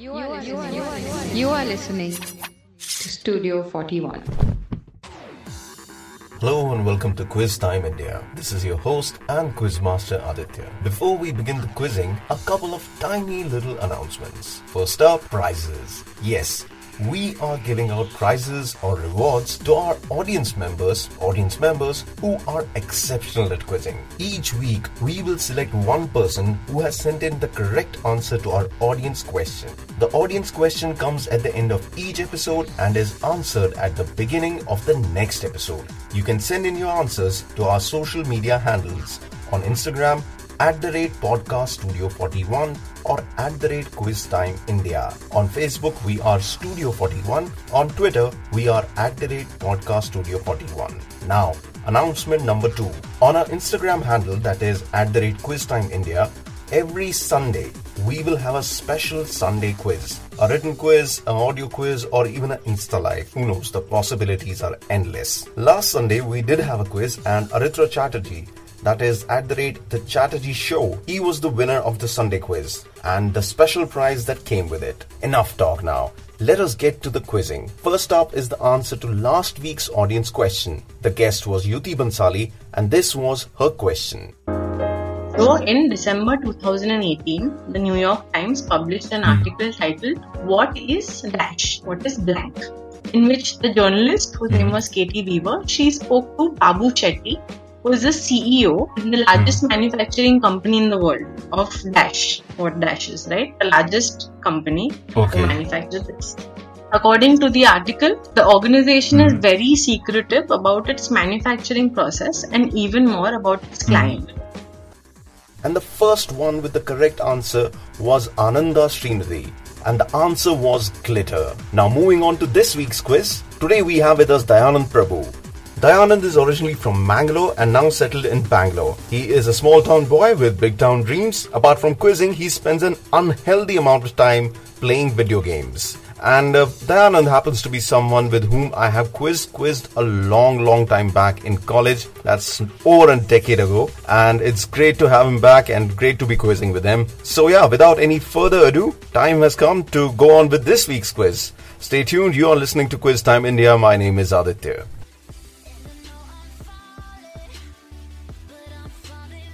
You are, you are, you are, you are listening to Studio 41. Hello and welcome to Quiz Time India. This is your host and Quizmaster Aditya. Before we begin the quizzing, a couple of tiny little announcements. First up, prizes. Yes, we are giving out prizes or rewards to our audience members, audience members who are exceptional at quizzing. Each week, we will select one person who has sent in the correct answer to our audience question. The audience question comes at the end of each episode and is answered at the beginning of the next episode. You can send in your answers to our social media handles on Instagram at the rate podcast studio 41 or at the rate quiz time india. On facebook we are studio 41 on twitter we are at the rate podcast studio 41 now announcement number two. On our instagram handle that is at the rate quiz time india every sunday we will have a special sunday quiz a written quiz an audio quiz or even an insta live. Who knows? The possibilities are endless. Last sunday we did have a quiz and aritra chatterjee that is at the rate the Chatterjee Show. He was the winner of the Sunday quiz and the special prize that came with it. Enough talk now. Let us get to the quizzing. First up is the answer to last week's audience question. The guest was Yuti Bansali and this was her question. So, in December 2018, the New York Times published an article titled What is Dash? What is blank? In which the journalist, whose name was Caity Weaver, she spoke to Babu Shetty, who is the CEO in the hmm. largest manufacturing company in the world of Dash. What Dashes, right? The largest company Okay. to manufacture this. According to the article, the organization is hmm. very secretive about its manufacturing process and even more about its hmm. client. And the first one with the correct answer was Ananda Srinidhi. And the answer was glitter. Now moving on to this week's quiz. Today we have with us Dayanand Prabhu. Dayanand is originally from Mangalore and now settled in Bangalore. He is a small town boy with big town dreams. Apart from quizzing, he spends an unhealthy amount of time playing video games. And uh, Dayanand happens to be someone with whom I have quizzed, quizzed a long, long time back in college. That's over a decade ago. And it's great to have him back and great to be quizzing with him. So yeah, without any further ado, time has come to go on with this week's quiz. Stay tuned. You are listening to Quiz Time India. My name is Aditya.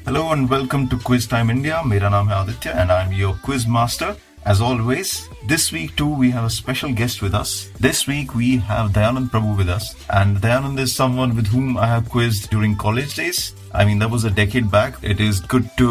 Hello and welcome to Quiz Time India. Mera naam hai Aditya and I'm your quiz master. As always, this week too we have a special guest with us. This week we have Dayanand Prabhu with us and Dayanand is someone with whom I have quizzed during college days. I mean that was a decade back. It is good to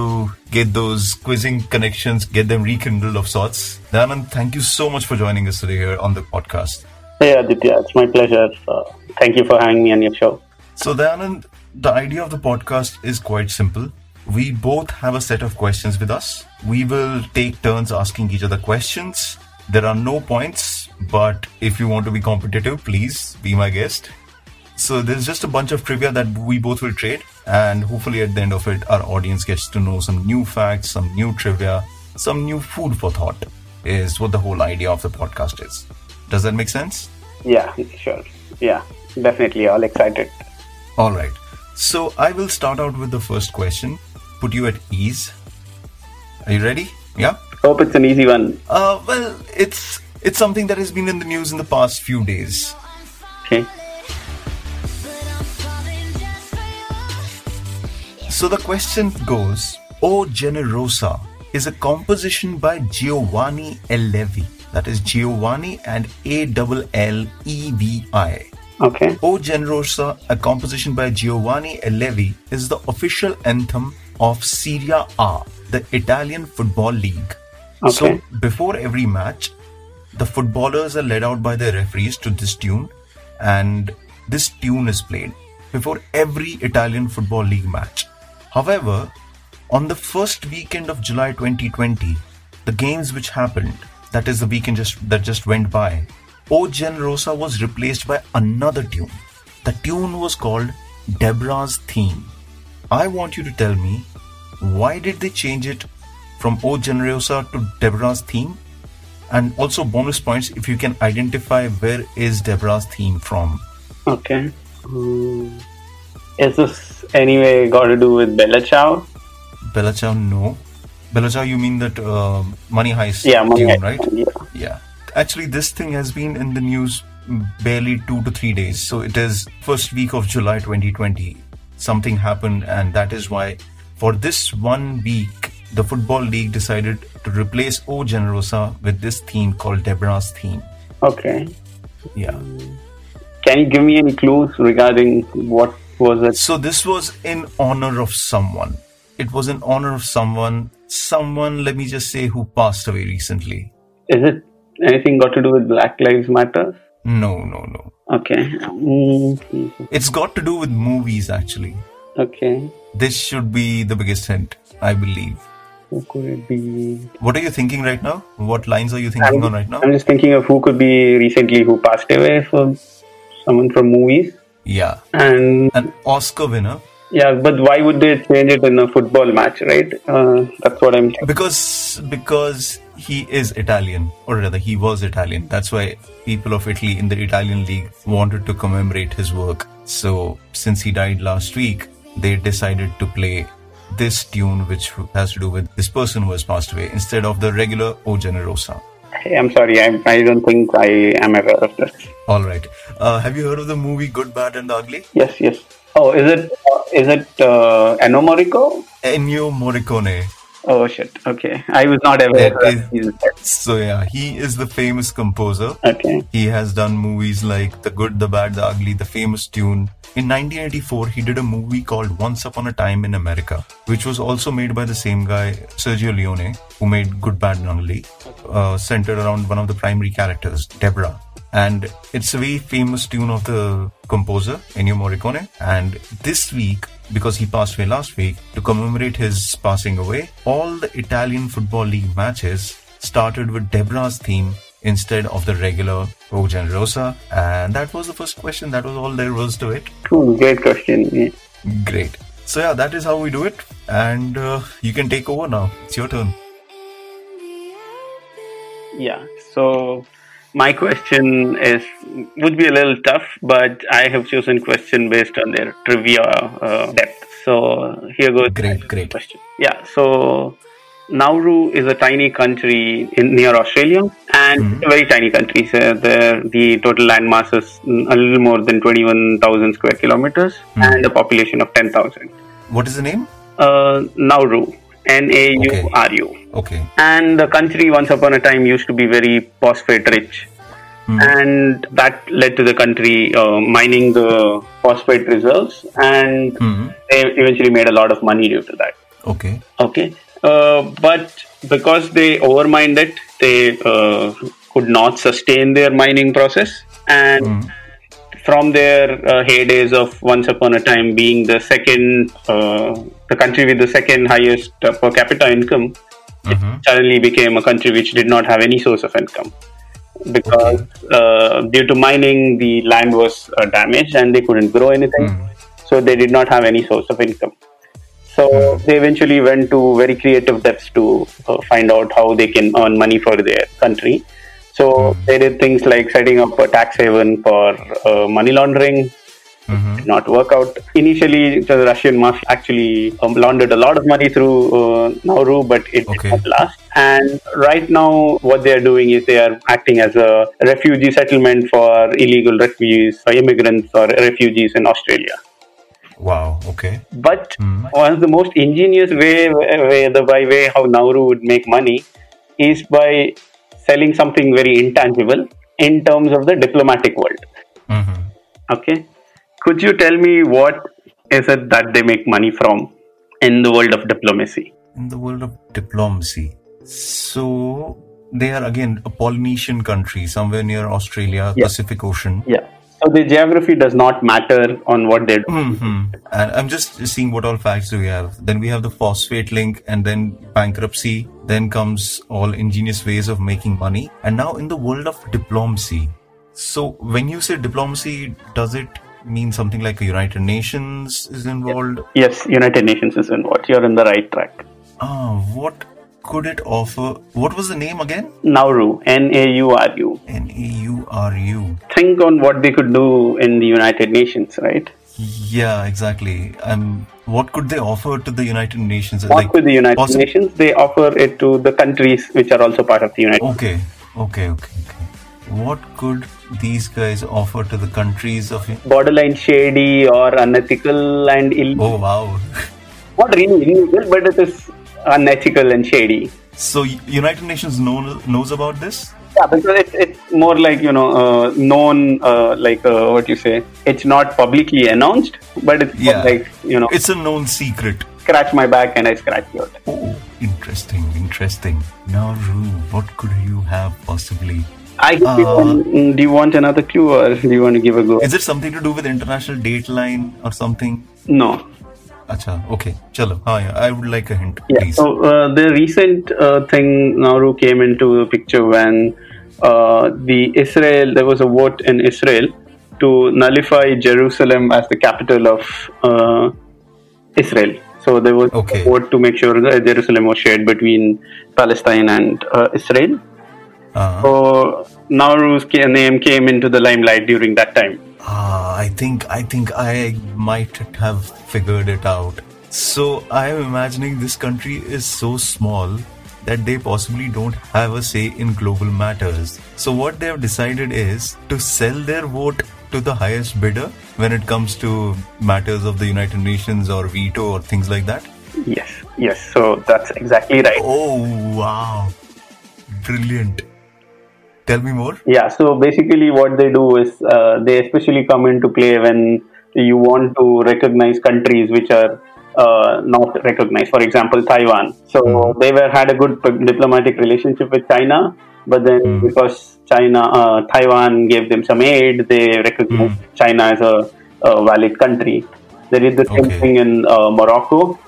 get those quizzing connections, get them rekindled of sorts. Dayanand, thank you so much for joining us today here on the podcast. Hey Aditya, it's my pleasure. Uh, thank you for having me on your show. So Dayanand, the idea of the podcast is quite simple we both have a set of questions with us. We will take turns asking each other questions. There are no points, but if you want to be competitive, please be my guest. So, there's just a bunch of trivia that we both will trade, and hopefully, at the end of it, our audience gets to know some new facts, some new trivia, some new food for thought, is what the whole idea of the podcast is. Does that make sense? Yeah, sure. Yeah, definitely. All excited. All right. So I will start out with the first question, put you at ease. Are you ready? Yeah. Hope it's an easy one. Uh, well, it's it's something that has been in the news in the past few days. Okay. So the question goes: O Generosa is a composition by Giovanni Allevi. That is Giovanni and A L L E V I. Okay. O Generosa, a composition by Giovanni Allevi, is the official anthem of Serie A, the Italian Football League. So, before every match, the footballers are led out by the referees to this tune, and this tune is played before every Italian Football League match. However, on the first weekend of July 2020, the games which happened, that is the weekend just that just went by, O Generosa was replaced by another tune. The tune was called Deborah's Theme. I want you to tell me why did they change it from O Generosa to Deborah's Theme? And also bonus points if you can identify where is Deborah's theme from. Okay. Hmm. Is this anyway got to do with Bella Ciao? Bella Ciao, no. Bella Ciao, you mean that uh, Money Heist Yeah, Money tune, right? yeah. Yeah. Actually, this thing has been in the news barely two to three days. So it is first week of July 2020. Something happened, and that is why for this one week, the Football League decided to replace O Generosa with this theme called Deborah's theme. Okay. Yeah. Can you give me any clues regarding what was it? So this was in honor of someone. It was in honor of someone, someone, let me just say, who passed away recently. Is it anything got to do with Black Lives Matter? No, no, no. Okay. Mm, It's got to do with movies, actually. okay. This should be the biggest hint, I believe. Who could it be? What are you thinking right now? What lines are you thinking on right now? I'm just thinking of who could be recently who passed away from someone from movies. Yeah. And An Oscar winner. yeah, but why would they change it in a football match, right? Uh, that's what I'm thinking. Because because he is Italian, or rather he was Italian. That's why people of Italy in the Italian league wanted to commemorate his work. So since he died last week, they decided to play this tune which has to do with this person who has passed away instead of the regular O Generosa. Hey, I'm sorry, I, I don't think I am aware of this. All right. Uh, have you heard of the movie Good, Bad, and the Ugly? Yes, yes. Oh, is it uh, is it uh, Ennio Morricone? Ennio Morricone. Oh shit. Okay, I was not aware. It that is- So yeah, he is the famous composer. Okay. He has done movies like The Good, the Bad, the Ugly, the famous tune. In 1984, he did a movie called Once Upon a Time in America, which was also made by the same guy, Sergio Leone, who made Good, Bad, and Ugly, uh, centered around one of the primary characters, Deborah. And it's a very famous tune of the composer, Ennio Morricone. And this week, because he passed away last week, to commemorate his passing away, all the Italian Football League matches started with Deborah's theme instead of the regular O Generosa. And that was the first question. That was all there was to it. Cool. Great question. Yeah. Great. So, yeah, that is how we do it. And uh, you can take over now. It's your turn. Yeah. So my question is would be a little tough, but I have chosen question based on their trivia uh, depth. So here goes. Great, great. question. Yeah. So Nauru is a tiny country in near Australia, and it's a very tiny country. So the the total land mass is a little more than twenty one thousand square kilometers, and a population of ten thousand. What is the name? Uh, Nauru. N A U R U. Okay. and the country once upon a time used to be very phosphate rich. And that led to the country uh, mining the phosphate reserves and Hmm. they eventually made a lot of money due to that. Okay. okay. Uh, but because they overmined it they uh, could not sustain their mining process. And from their uh, heydays of once upon a time being the second uh, the country with the second highest uh, per capita income it suddenly became a country which did not have any source of income. Because uh, due to mining the land was uh, damaged and they couldn't grow anything. So they did not have any source of income. So they eventually went to very creative depths to uh, find out how they can earn money for their country. So they did things like setting up a tax haven for uh, money laundering. Did not work out. Initially, the Russian mafia actually um, laundered a lot of money through uh, Nauru, but it Okay. did not last. And right now, what they are doing is they are acting as a refugee settlement for illegal refugees, or immigrants, or refugees in Australia. Wow. Okay. But one of the most ingenious way, way the by way how Nauru would make money is by selling something very intangible in terms of the diplomatic world. hmm Okay, could you tell me what is it that they make money from in the world of diplomacy? In the world of diplomacy, so they are again a Polynesian country, somewhere near Australia, Yeah. Pacific Ocean. Yeah. So the geography does not matter on what they do. hmm And I'm just seeing what all facts do we have. Then we have the phosphate link, and then bankruptcy. Then comes all ingenious ways of making money. And now in the world of diplomacy. So when you say diplomacy, does it mean something like a United Nations is involved? Yes, United Nations is involved. You're in the right track. Ah, what could it offer? What was the name again? Nauru, N A U R U. N A U R U. Think on what they could do in the United Nations, right? Yeah, exactly. Um, what could they offer to the United Nations? Not to the United possi- Nations, they offer it to the countries which are also part of the United Okay, okay, okay, okay. What could these guys offer to the countries of? Borderline shady or unethical and ill- Oh wow! not really illegal, but it is unethical and shady. So United Nations know, knows about this? Yeah, because it's, it's more like you know uh, known uh, like uh, what you say. It's not publicly announced, but it's Yeah. like you know It's a known secret. scratch my back and I scratch yours. Oh, interesting, interesting. Now, Ru, what could you have possibly? I Uh, do you want another clue or do you want to give a go? Is it something to do with international dateline or something? No. Acha, okay, chalo. Ah, yeah, I would like a hint, Yeah. please. So uh, the recent uh, thing Nauru came into the picture when uh, the Israel there was a vote in Israel to nullify Jerusalem as the capital of uh, Israel. So there was Okay. a vote to make sure that Jerusalem was shared between Palestine and uh, Israel. Uh, So Nauru's name came into the limelight during that time. Ah, I think I think I might have figured it out. So I am imagining this country is so small that they possibly don't have a say in global matters. So what they have decided is to sell their vote to the highest bidder when it comes to matters of the United Nations or veto or things like that. Yes, yes. So that's exactly right. Oh wow. Brilliant. Tell me more. Yeah, so basically, what they do is uh, they especially come into play when you want to recognize countries which are uh, not recognized. For example, Taiwan. So they were had a good p- diplomatic relationship with China, but then because China, uh, Taiwan gave them some aid, they recognized China as a, a valid country. They did the same Okay. thing in uh, Morocco.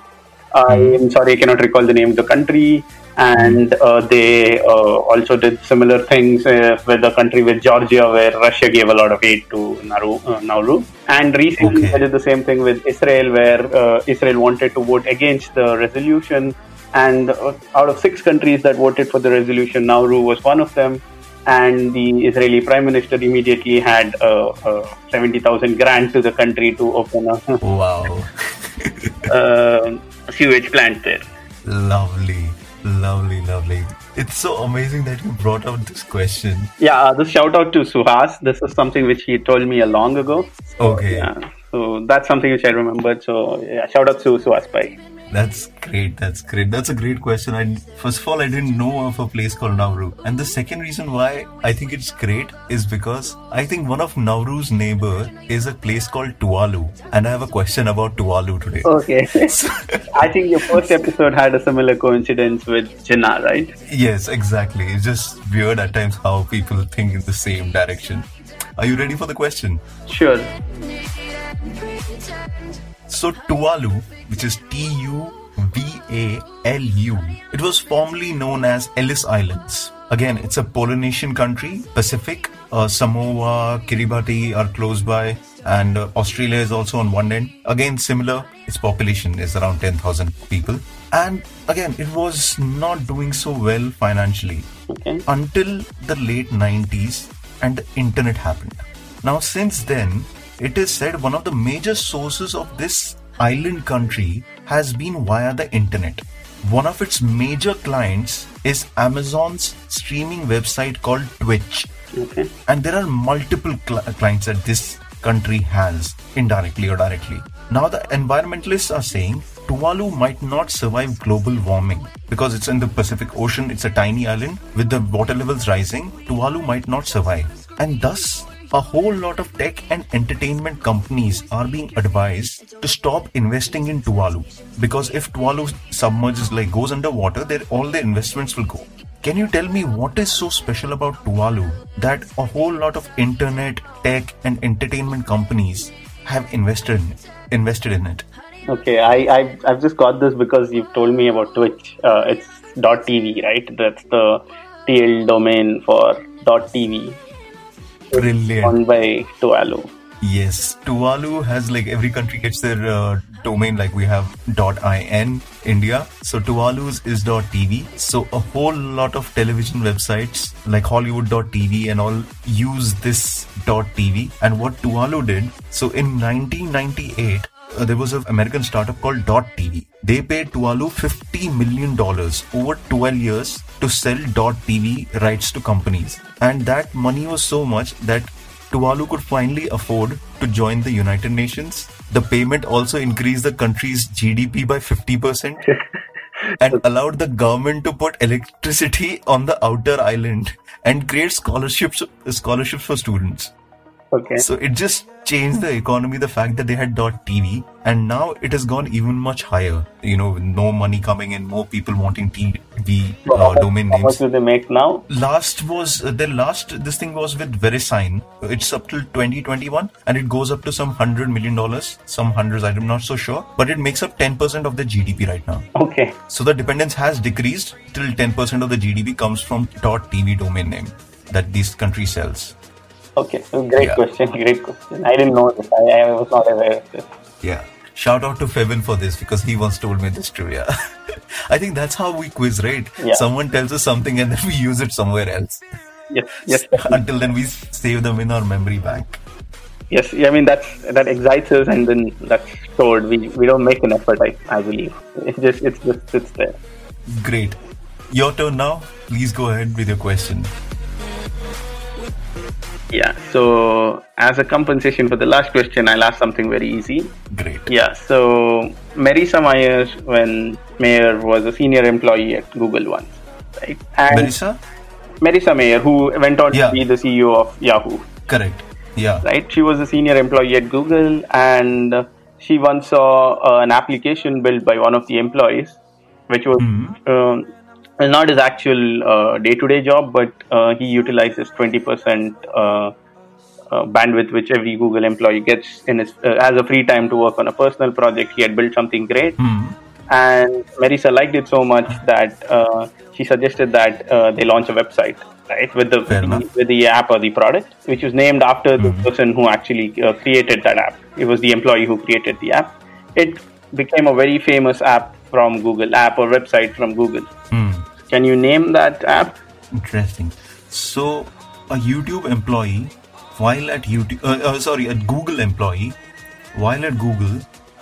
I am sorry, I cannot recall the name of the country. And uh, they uh, also did similar things uh, with the country with Georgia, where Russia gave a lot of aid to Nauru. Uh, Nauru. And recently, Okay. they did the same thing with Israel, where uh, Israel wanted to vote against the resolution. And uh, out of six countries that voted for the resolution, Nauru was one of them. And the Israeli Prime Minister immediately had a, a 70,000 grant to the country to open a Wow. uh, sewage plant there. Lovely, lovely, lovely. It's so amazing that you brought out this question. Yeah, uh, this shout out to Suhas. This is something which he told me a long ago. Okay, Yeah, so that's something which I remembered. So yeah, shout out to Suhas Pai. That's great. That's great. That's a great question. I first of all, I didn't know of a place called Nauru, and the second reason why I think it's great is because I think one of Nauru's neighbor is a place called Tuvalu, and I have a question about Tuvalu today. Okay. I think your first episode had a similar coincidence with Jinnah, right? Yes, exactly. It's just weird at times how people think in the same direction. Are you ready for the question? Sure. So Tuvalu, which is T-U-V-A-L-U, it was formerly known as Ellis Islands. Again, it's a Polynesian country, Pacific. Uh, Samoa, Kiribati are close by, and uh, Australia is also on one end. Again, similar. Its population is around 10,000 people. And again, it was not doing so well financially Okay. until the late 90s and the internet happened. Now, since then, it is said one of the major sources of this island country has been via the internet. One of its major clients is Amazon's streaming website called Twitch. Okay. And there are multiple cl- clients that this country has, indirectly or directly. Now, the environmentalists are saying Tuvalu might not survive global warming because it's in the Pacific Ocean, it's a tiny island. With the water levels rising, Tuvalu might not survive. And thus, a whole lot of tech and entertainment companies are being advised to stop investing in Tuvalu because if Tuvalu submerges like goes underwater, then all their investments will go. Can you tell me what is so special about Tuvalu that a whole lot of internet, tech, and entertainment companies have invested in it, invested in it? Okay. I I've, I've just got this because you've told me about Twitch. Uh, it's .tv, right? That's the TL domain for .tv. Brilliant. Owned by Tuvalu. Yes, Tuvalu has like every country gets their uh, domain like we have .in India. So Tuvalu's is .tv. So a whole lot of television websites like Hollywood.tv and all use this .tv. And what Tuvalu did, so in 1998, uh, there was an American startup called .tv. They paid Tuvalu $50 million over 12 years to sell .tv rights to companies. And that money was so much that Tuvalu could finally afford to join the United Nations. The payment also increased the country's GDP by 50% and allowed the government to put electricity on the outer island and create scholarships scholarships for students. Okay. So it just changed the economy, the fact that they had dot .tv, and now it has gone even much higher. You know, no money coming in, more people wanting TV uh, domain How much names. do they make now? Last was uh, the last. This thing was with VeriSign. It's up till 2021, and it goes up to some hundred million dollars, some hundreds. I'm not so sure, but it makes up 10% of the GDP right now. Okay. So the dependence has decreased till 10% of the GDP comes from dot .tv domain name that this country sells. Okay. So great Yeah. question. Great question. I didn't know this. I, I was not aware of this. Yeah. Shout out to Fevin for this because he once told me this trivia. I think that's how we quiz, right? Yeah. Someone tells us something and then we use it somewhere else. Yes. Yes. Until then, we save them in our memory bank. Yes. I mean that's that excites us, and then that's stored. We we don't make an effort. I I believe it just it's just sits there. Great. Your turn now. Please go ahead with your question. Yeah. So as a compensation for the last question, I'll ask something very easy. Great. Yeah. So Marissa Mayer, when Mayer was a senior employee at Google once, right? And Marissa? Marissa Mayer, who went on Yeah. to be the CEO of Yahoo, Correct. Yeah. right? She was a senior employee at Google, and she once saw uh, an application built by one of the employees, which was um, not his actual uh, day-to-day job, but uh, he utilizes 20% uh, uh, bandwidth which every Google employee gets in his uh, as a free time to work on a personal project. He had built something great, and Marissa liked it so much that uh, she suggested that uh, they launch a website, right, with the with the app or the product, which was named after the person who actually uh, created that app. It was the employee who created the app. It became a very famous app from Google, app or website from Google. Hmm. Can you name that app? Interesting. So, a YouTube employee, while at YouTube, uh, uh, sorry, a Google employee, while at Google,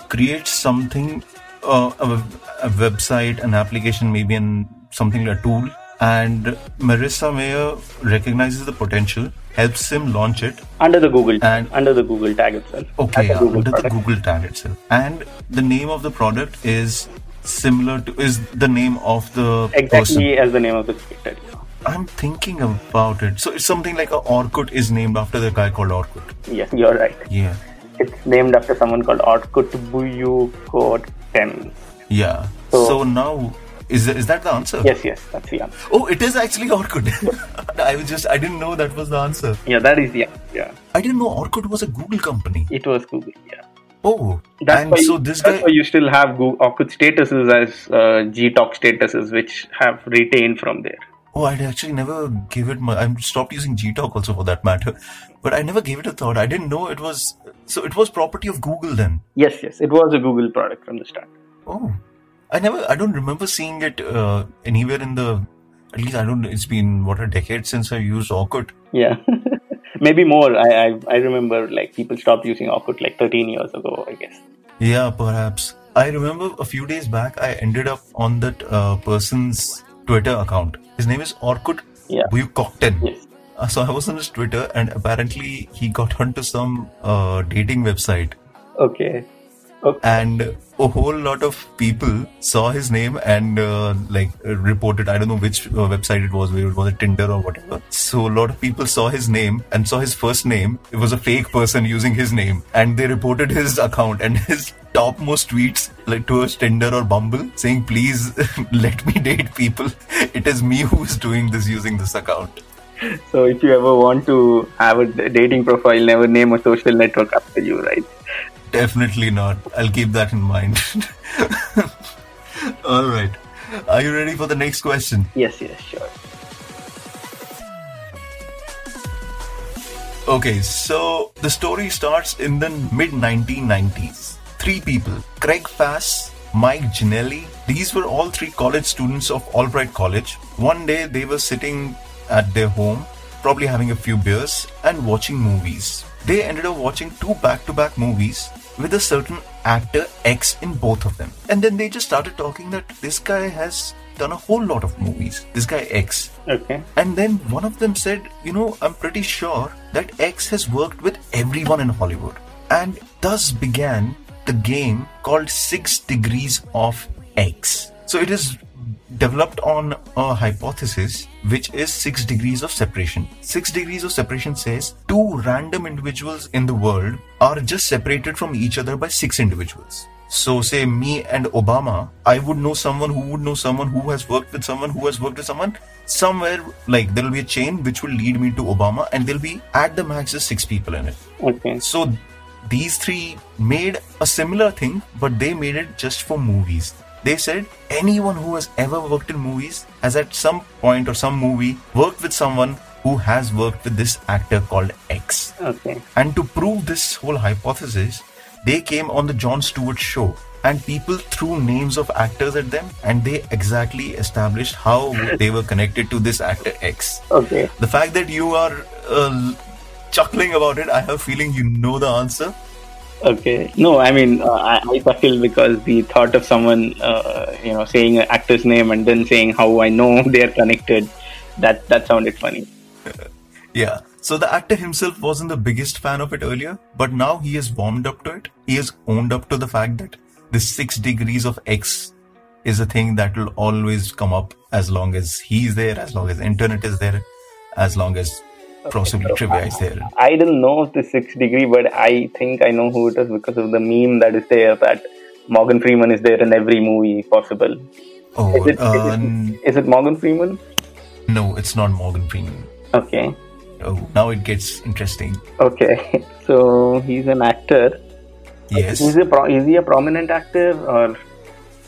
creates something, uh, a, a website, an application, maybe an something like a tool, and Marissa Mayer recognizes the potential, helps him launch it. Under the Google And- under the Google tag itself. Okay, yeah, under the. Google tag itself, and the name of the product is similar to is the name of the person. Exactly as the name of the creator. I'm thinking about it. So it's something like a Orkut is named after the guy called Orkut. Yes, you're right. Yeah. It's named after someone called Orkut Buyukkokten. Yeah. So- So, now is is that the answer? Yes, yes, that's the answer. Oh, it is actually Orkut. I was just I didn't know that was the answer. Yeah, that is the answer. Yeah, I didn't know Orkut was a Google company. it was Google. Yeah. Oh, That's and why, so this that's guy. you still have Google, Orkut statuses as uh, Gtalk statuses, which have retained from there. Oh, I actually never gave it my. I stopped using Gtalk also for that matter, but I never gave it a thought. I didn't know it was. So it was property of Google then. Yes, yes, it was a Google product from the start. Oh, I never. I don't remember seeing it uh, anywhere in the. At least I don't. It's been what a decade since I used Orkut. Yeah, maybe more. I, I I remember like people stopped using Orkut like 13 years ago. I guess. Yeah, perhaps. I remember a few days back, I ended up on that uh, person's Twitter account. His name is Orkut Yeah. Buyukkokten. Yes. Uh, so I was on his Twitter, and apparently he got onto some uh, dating website, Okay. Okay. and a whole lot of people saw his name and uh, like reported. I don't know which uh, website it was, whether it was a Tinder or whatever. So a lot of people saw his name and saw his first name. It was a fake person using his name, and they reported his account and his topmost tweets like towards Tinder or Bumble saying, "Please let me date people. It is me who is doing this using this account." So if you ever want to have a dating profile, never name a social network after you, right? Definitely not. I'll keep that in mind. All right. Are you ready for the next question? Yes, yes, sure. Okay, so the story starts in the mid 1990s. three people Craig Fass, Mike Ginelli. These were all three college students of Albright College. One day they were sitting at their home, probably having a few beers and watching movies. They ended up watching two back to back movies with a certain actor X in both of them. And then they just started talking that this guy has done a whole lot of movies. This guy X. Okay. And then one of them said, You know, I'm pretty sure that X has worked with everyone in Hollywood. And thus began the game called Six Degrees of X. So it is developed on a hypothesis which is six degrees of separation. Six degrees of separation says two random individuals in the world are just separated from each other by six individuals. So, say me and Obama, I would know someone who would know someone who has worked with someone who has worked with someone. Somewhere, like there will be a chain which will lead me to Obama, and there'll be at the max just six people in it. Okay. So, these three made a similar thing, but they made it just for movies. They said anyone who has ever worked in movies has at some point or some movie worked with someone who has worked with this actor called X. Okay. And to prove this whole hypothesis, they came on the Jon Stewart show and people threw names of actors at them and they exactly established how they were connected to this actor X. Okay. The fact that you are uh, chuckling about it, I have a feeling you know the answer. Okay. No, I mean, uh, I, I chuckled because the thought of someone, uh, you know, saying an actor's name and then saying how I know they're connected, that that sounded funny. Yeah. So the actor himself wasn't the biggest fan of it earlier, but now he has warmed up to it. He has owned up to the fact that the six degrees of X is a thing that will always come up as long as he's there, as long as internet is there, as long as possibly trivia is there. I didn't know of the six degree, but I think I know who it is because of the meme that is there that Morgan Freeman is there in every movie possible. Oh, Is it, uh, is it, is it Morgan Freeman? no, it's not Morgan Freeman. Okay. Oh, now it gets interesting. Okay. So he's an actor. Yes. Is, a pro- is he a prominent actor or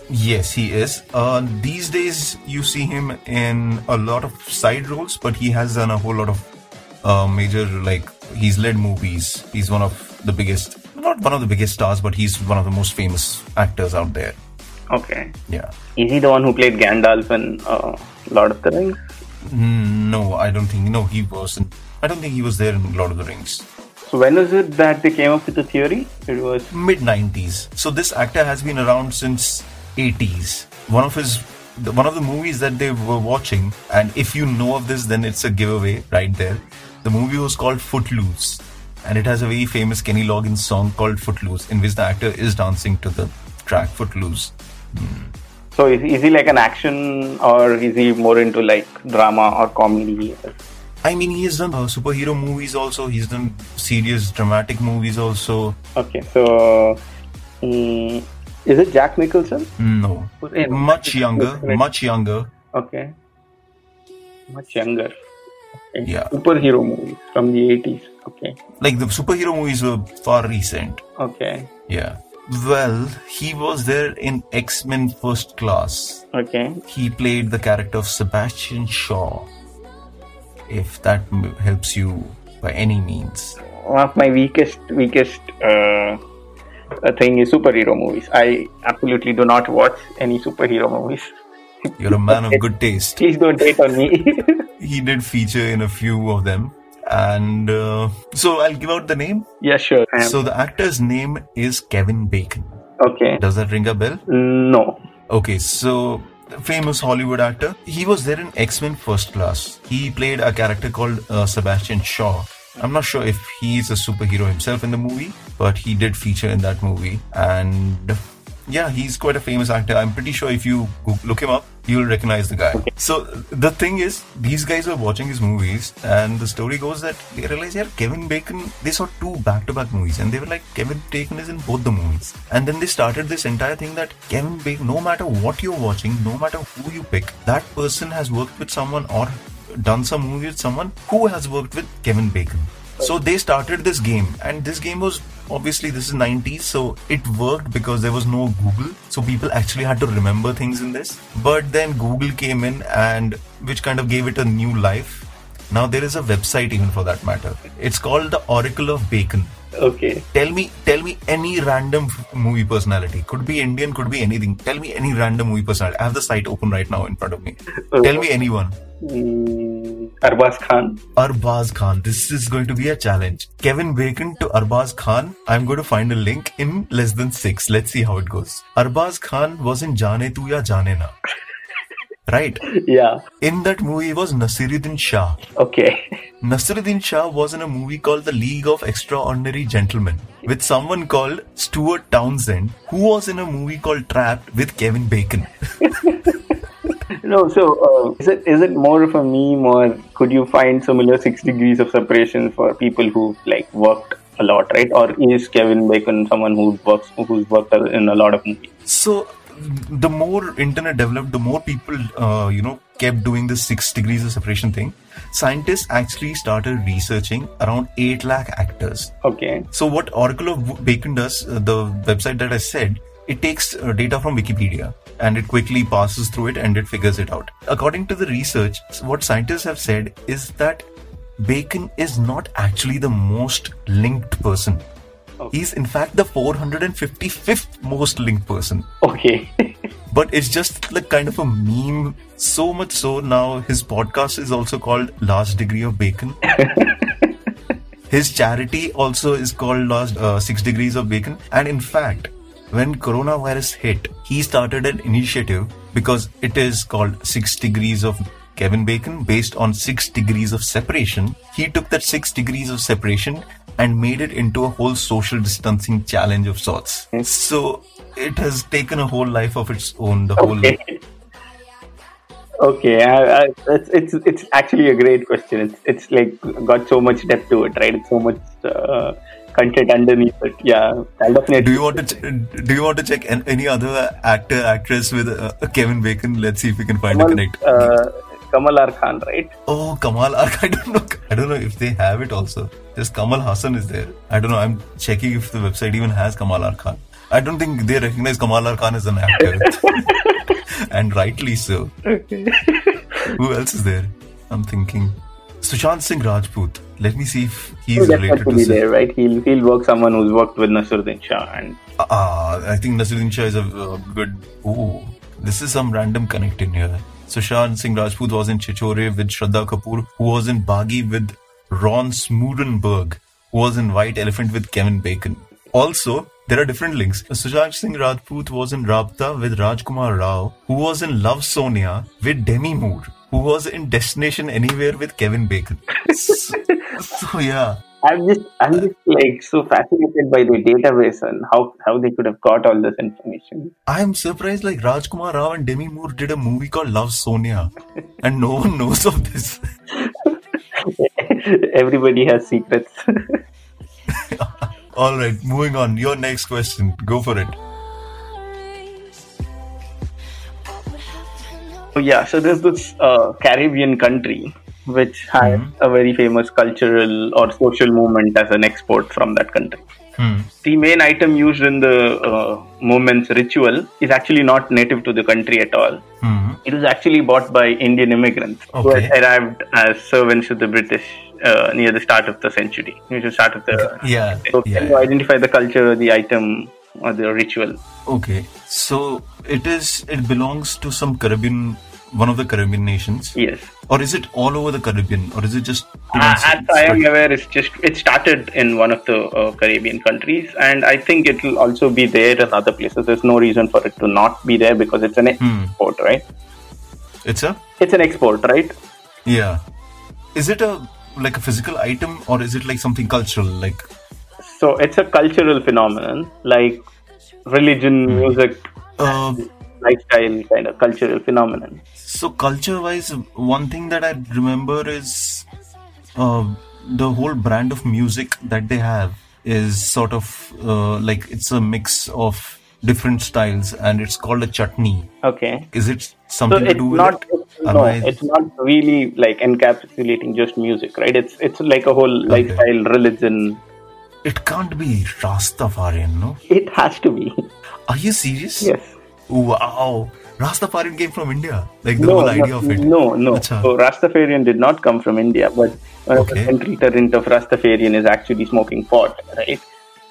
Yes, he is. Uh, these days, you see him in a lot of side roles, but he has done a whole lot of uh, major, like, he's led movies. He's one of the biggest, not one of the biggest stars, but he's one of the most famous actors out there. okay? Yeah. Is he the one who played Gandalf in uh, Lord of the Rings? Mm, No, I don't think, no, he wasn't. I don't think he was there in Lord of the Rings. So when was it that they came up with the theory? It was Mid 90s. So this actor has been around since 80s. One of his one of the movies that they were watching, and if you know of this, then it's a giveaway right there. The movie was called Footloose, and it has a very famous Kenny Loggins song called Footloose, in which the actor is dancing to the track Footloose. so is, is he like an action or is he more into like drama or comedy? I mean, he has done uh, superhero movies also. He's done serious dramatic movies also. Okay, so mm, is it Jack Nicholson? No, much younger, much younger. Okay, much younger. Okay. Yeah. Superhero movies from the eighties. Okay, Like the superhero movies were far recent. okay, Yeah. Well, he was there in X Men First Class. okay. He played the character of Sebastian Shaw. If that m- helps you by any means. One of my weakest, weakest uh, uh, thing is superhero movies. I absolutely do not watch any superhero movies. You're a man of good taste. Please don't hate on me. He did feature in a few of them. And uh, so I'll give out the name. yeah, sure. So the actor's name is Kevin Bacon. okay. Does that ring a bell? No. Okay, so famous Hollywood actor. He was there in X Men First Class. He played a character called uh, Sebastian Shaw. I'm not sure if he's a superhero himself in the movie, but he did feature in that movie. And yeah, he's quite a famous actor. I'm pretty sure if you look him up, you'll recognize the guy. So the thing is, these guys were watching his movies, and the story goes that they realized, yeah, Kevin Bacon, they saw two back to back movies, and they were like, Kevin Bacon is in both the movies. And then they started this entire thing that Kevin Bacon, no matter what you're watching, no matter who you pick, that person has worked with someone or done some movie with someone who has worked with Kevin Bacon. So they started this game, and this game was obviously this is 90s, so it worked because there was no Google, so people actually had to remember things in this. But then Google came in, and which kind of gave it a new life. Now there is a website even for that matter. It's called the Oracle of Bacon. Okay. Tell me, tell me any random movie personality. Could be Indian, could be anything. Tell me any random movie personality. I have the site open right now in front of me. Tell me anyone. Mm, Arbaz Khan. Arbaz Khan. This is going to be a challenge. Kevin Bacon to Arbaz Khan. I'm going to find a link in less than six. Let's see how it goes. Arbaz Khan was in Jaane Tu Ya Jaane Na. Right. Yeah. In that movie was Nasiruddin Shah. Okay. Nasiruddin Shah was in a movie called The League of Extraordinary Gentlemen with someone called Stuart Townsend, who was in a movie called Trapped with Kevin Bacon. No, so uh, is it is it more of a meme, or could you find similar six degrees of separation for people who like worked a lot, right? Or is Kevin Bacon someone who works who's worked in a lot of movies? So, the more internet developed, the more people, uh, you know, kept doing this six degrees of separation thing. Scientists actually started researching around 8 lakh actors. Okay. So, what Oracle of Bacon does, uh, the website that I said, it takes uh, data from Wikipedia and it quickly passes through it and it figures it out. According to the research, what scientists have said is that Bacon is not actually the most linked person. He's in fact the 455th most linked person. Okay. But it's just like kind of a meme. So much so now his podcast is also called Last Degree of Bacon. his charity also is called Last uh, Six Degrees of Bacon. And in fact, when coronavirus hit, he started an initiative because it is called Six Degrees of Kevin Bacon based on six degrees of separation. He took that six degrees of separation and made it into a whole social distancing challenge of sorts. So it has taken a whole life of its own. The whole okay. Okay, I, I, it's, it's it's actually a great question. It's it's like got so much depth to it, right? It's so much uh, content underneath it. Yeah. Do you want to ch- do you want to check an- any other actor actress with uh, Kevin Bacon? Let's see if we can find a Kamal, connect. uh, Kamal R. Khan, right? Oh, Kamal Ark. I don't know. I don't know if they have it also. Just Kamal Hassan is there. I don't know. I'm checking if the website even has Kamal R. Khan. I don't think they recognize Kamal R. Khan as an actor. and rightly so. Okay. Who else is there? I'm thinking. Sushant Singh Rajput. Let me see if he's He'll related to Sid. there, right? He'll he'll work someone who's worked with Nasruddin Shah, and Ah, I think Nasiruddin Shah is a uh, good. Ooh, this is some random connect in here. Sushant Singh Rajput was in Chhichhore with Shraddha Kapoor, who was in Baaghi with Ron Smoorenburg, who was in White Elephant with Kevin Bacon. Also, there are different links. Sushant Singh Rajput was in Rabta with Rajkumar Rao, who was in Love Sonia with Demi Moore, who was in Destination Anywhere with Kevin Bacon. so, so yeah. I'm just I'm just like so fascinated by the database and how how they could have got all this information. I'm surprised like Rajkumar Rao and Demi Moore did a movie called Love Sonia and no one knows of this. Everybody has secrets. Alright, moving on. Your next question. Go for it. Yeah, so there's this uh, Caribbean country which has a very famous cultural or social movement as an export from that country. Hmm. The main item used in the uh, movement's ritual is actually not native to the country at all. Hmm. It was actually bought by Indian immigrants who had arrived as servants to the British uh, near the start of the century, near the start of the. Yeah. So yeah. can you identify the culture, the item, or the ritual? Okay. So it is it belongs to some Caribbean one of the Caribbean nations. Yes. Or is it all over the Caribbean? Or is it just Uh, as? I am aware, it's just it started in one of the uh, Caribbean countries, and I think it will also be there in other places. There's no reason for it to not be there because it's an Hmm. export, right? It's a It's an export, right? yeah. Is it a like a physical item or is it like something cultural? Like So it's a cultural phenomenon, like religion, music, uh, lifestyle kind of cultural phenomenon. So culture wise, one thing that I remember is uh, the whole brand of music that they have is sort of uh, like it's a mix of different styles and it's called a chutney. Okay. Is it So something to it's do with not it? no, I- it's not really like encapsulating just music, right? It's it's like a whole lifestyle, religion. It can't be Rastafarian, no? It has to be. Are you serious? yes. Wow. Rastafarian came from India. Like the no, whole idea no, of it. No, no. Acha. So Rastafarian did not come from India, but one of the central tenets of Rastafarian is actually smoking pot, right?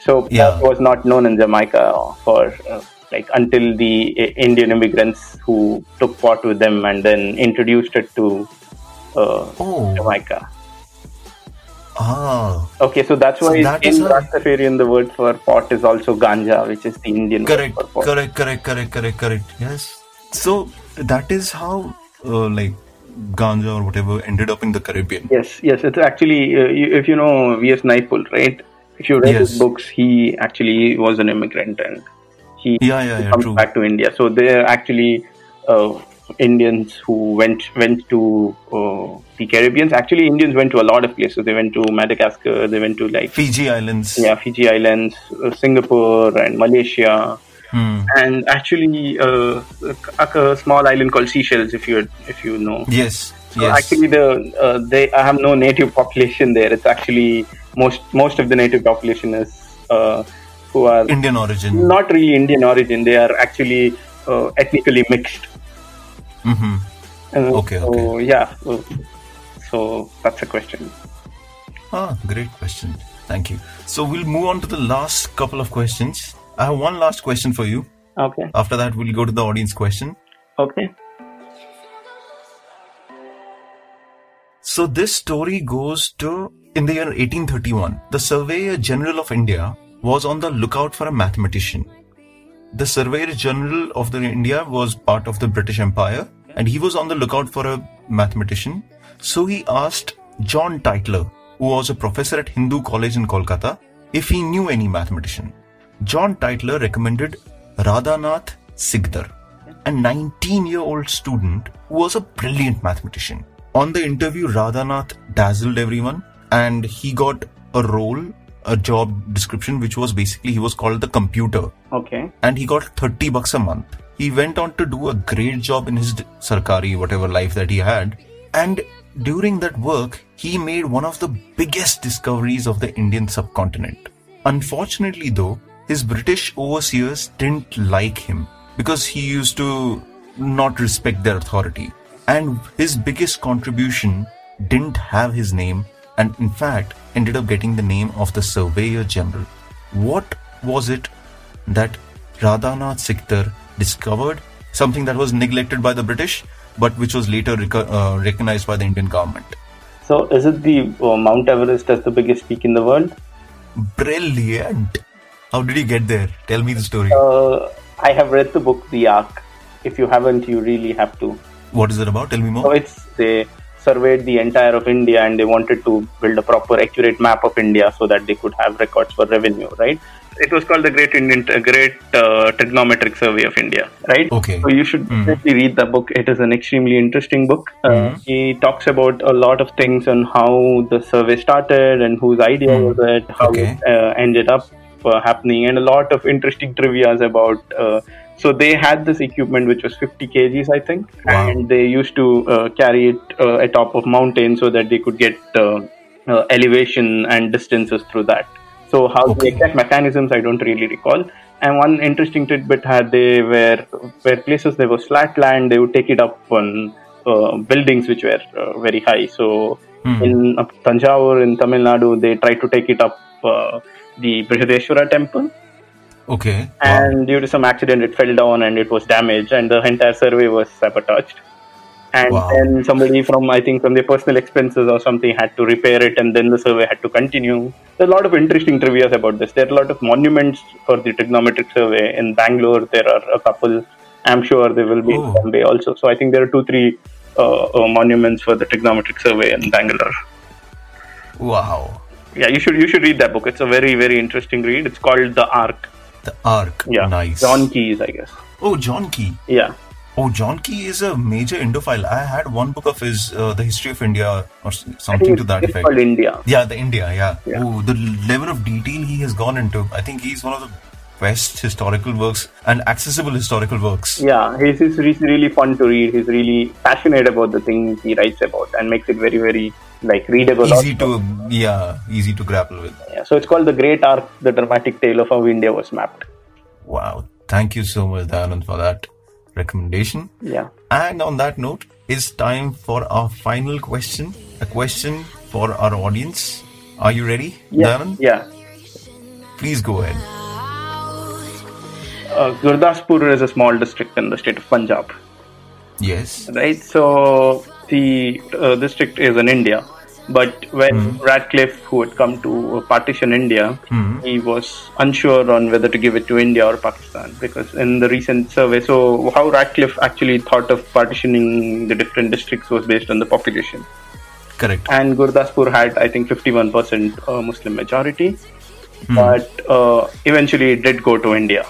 So Yeah. pot was not known in Jamaica for uh, like until the uh, Indian immigrants who took pot with them and then introduced it to uh, Oh, Jamaica. Ah, Okay, so that's So why that in Rastafarian the word for pot is also ganja, which is the Indian correct, word for pot. correct, correct, correct, correct, correct. Yes. So that is how, uh, like, ganja or whatever ended up in the Caribbean. Yes, yes. It's actually, uh, you, if you know V.S. Naipaul, right? If you read his books, he actually was an immigrant and he Yeah, yeah, yeah. comes True. back to India. So they're actually uh, Indians who went went to uh, the Caribbean. Actually, Indians went to a lot of places. They went to Madagascar. They went to like Fiji Islands. yeah, Fiji Islands, uh, Singapore, and Malaysia. Hmm. And actually, uh, a, a small island called Seychelles, if you if you know. Yes. So Yes. actually, the uh, they I have no native population there. It's actually most most of the native population is uh, who are Indian origin. not really Indian origin. They are actually uh, ethnically mixed. Hmm Uh, Okay, so, okay. Yeah. So, so that's a question. Ah, great question. Thank you. So we'll move on to the last couple of questions. I have one last question for you. Okay. After that, we'll go to the audience question. Okay. So this story goes to in the year 1831. The Surveyor General of India was on the lookout for a mathematician. The Surveyor General of the India was part of the British Empire and he was on the lookout for a mathematician. So he asked John Tytler, who was a professor at Hindu College in Kolkata, if he knew any mathematician. John Tytler recommended Radhanath Sikdar, a 19 year old student who was a brilliant mathematician. On the interview, Radhanath dazzled everyone and he got a role, a job description, which was basically he was called the computer Okay. and he got 30 bucks a month. He went on to do a great job in his sarkari, whatever life that he had. And during that work, he made one of the biggest discoveries of the Indian subcontinent. Unfortunately, though, his British overseers didn't like him because he used to not respect their authority. And his biggest contribution didn't have his name and, in fact, ended up getting the name of the Surveyor General. What was it that Radhanath Sikdar discovered? Something that was neglected by the British, but which was later reco- uh, recognized by the Indian government. So is it the uh, Mount Everest as the biggest peak in the world? Brilliant! How did you get there? Tell me the story. Uh, I have read the book The Arc. If you haven't, you really have to. What is it about? Tell me So more. it's they surveyed the entire of India and they wanted to build a proper, accurate map of India so that they could have records for revenue, right? It was called the Great Indian, uh, Great uh, Trigonometric Survey of India, right? Okay. So you should Mhm. definitely read the book. It is an extremely interesting book. Uh, Mhm. He talks about a lot of things on how the survey started and whose idea Mhm. was it, how Okay. it uh, ended up uh, happening, and a lot of interesting trivia's about. So they had this equipment which was 50 kgs, I think, Wow. and they used to uh, carry it uh, atop of mountains so that they could get uh, uh, elevation and distances through that. So how the Okay. exact mechanisms I don't really recall. And one interesting tidbit had they were where places there was flat land, they would take it up on uh, buildings which were uh, very high. So Hmm. in Thanjavur in Tamil Nadu, they tried to take it up uh, the Brihadeshwara temple, Okay. and due to some accident, it fell down and it was damaged, and the entire survey was sabotaged. And Wow. then somebody from I think from their personal expenses or something had to repair it, and then the survey had to continue. There are a lot of interesting trivia about this. There are a lot of monuments for the trigonometric survey in Bangalore. There are a couple. I'm sure there will be Oh. in Bombay also. So I think there are two, three uh, uh, monuments for the trigonometric survey in Bangalore. Wow. Yeah, you should you should read that book. It's a very very interesting read. It's called The Arc. The Arc. Yeah, Nice. John Keay's, I guess. Oh, John Keay. Yeah. Oh, John Keay is a major Indophile. I had one book of his, uh, The History of India, or something to that it's effect. called India. Yeah, the India, yeah. Yeah. Oh, the level of detail he has gone into. I think he's one of the best historical works and accessible historical works. Yeah, he's, he's really fun to read. He's really passionate about the things he writes about and makes it very, very like readable. Easy to, yeah, easy to grapple with. Yeah, so it's called The Great Arc, the dramatic tale of how India was mapped. Wow. Thank you so much, Dayanand, for that. recommendation. Yeah. And on that note, it's time for our final question. A question for our audience. Are you ready, Yeah. Yeah. Please go ahead. Uh, Gurdaspur is a small district in the state of Punjab. Yes. right? So the uh, district is in India, but when Radcliffe, who had come to partition India, he was unsure on whether to give it to India or Pakistan. Because in the recent survey, so how Radcliffe actually thought of partitioning the different districts was based on the population, Correct. and Gurdaspur had I think 51% uh, Muslim majority, but uh, eventually it did go to India,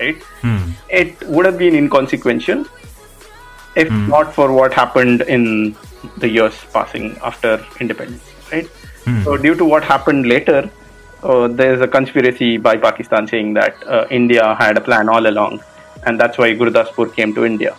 right? Hmm. it would have been inconsequential if not for what happened in the years passing after independence, right? So, due to what happened later, uh, there's a conspiracy by Pakistan saying that uh, India had a plan all along, and that's why Gurdaspur came to India,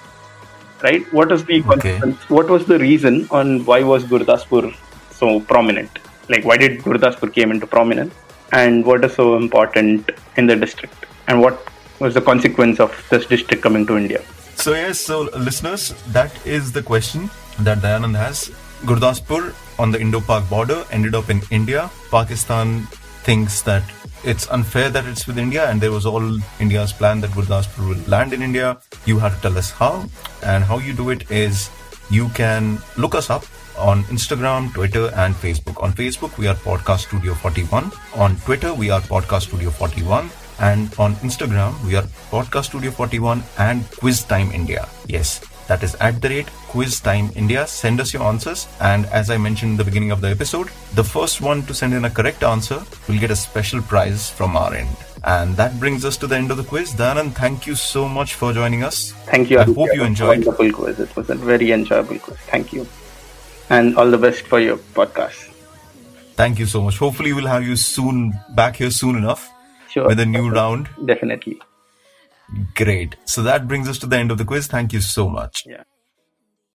right? What is the consequence? What was the reason on why was Gurdaspur so prominent? Like, why did Gurdaspur came into prominence, and what is so important in the district, and what was the consequence of this district coming to India? So yes, so listeners, that is the question that Dayanand has. Gurdaspur on the Indo-Pak border ended up in India. Pakistan thinks that it's unfair that it's with India, and there was all India's plan that Gurdaspur will land in India. You have to tell us how, and how you do it is you can look us up on Instagram, Twitter, and Facebook. On Facebook, we are Podcast Studio 41. On Twitter, we are Podcast Studio 41. And on Instagram, we are Podcast Studio 41 and Quiz Time India. Yes, that is at the rate Quiz Time India. Send us your answers. And as I mentioned in the beginning of the episode, the first one to send in a correct answer will get a special prize from our end. And that brings us to the end of the quiz. Danan, thank you so much for joining us. Thank you. I hope you It was a enjoyed. Wonderful quiz. It was a very enjoyable quiz. Thank you, and all the best for your podcast. Thank you so much. Hopefully, we'll have you soon back here soon enough Sure. with a new round. Definitely. Great. So that brings us to the end of the quiz. Thank you so much. Yeah.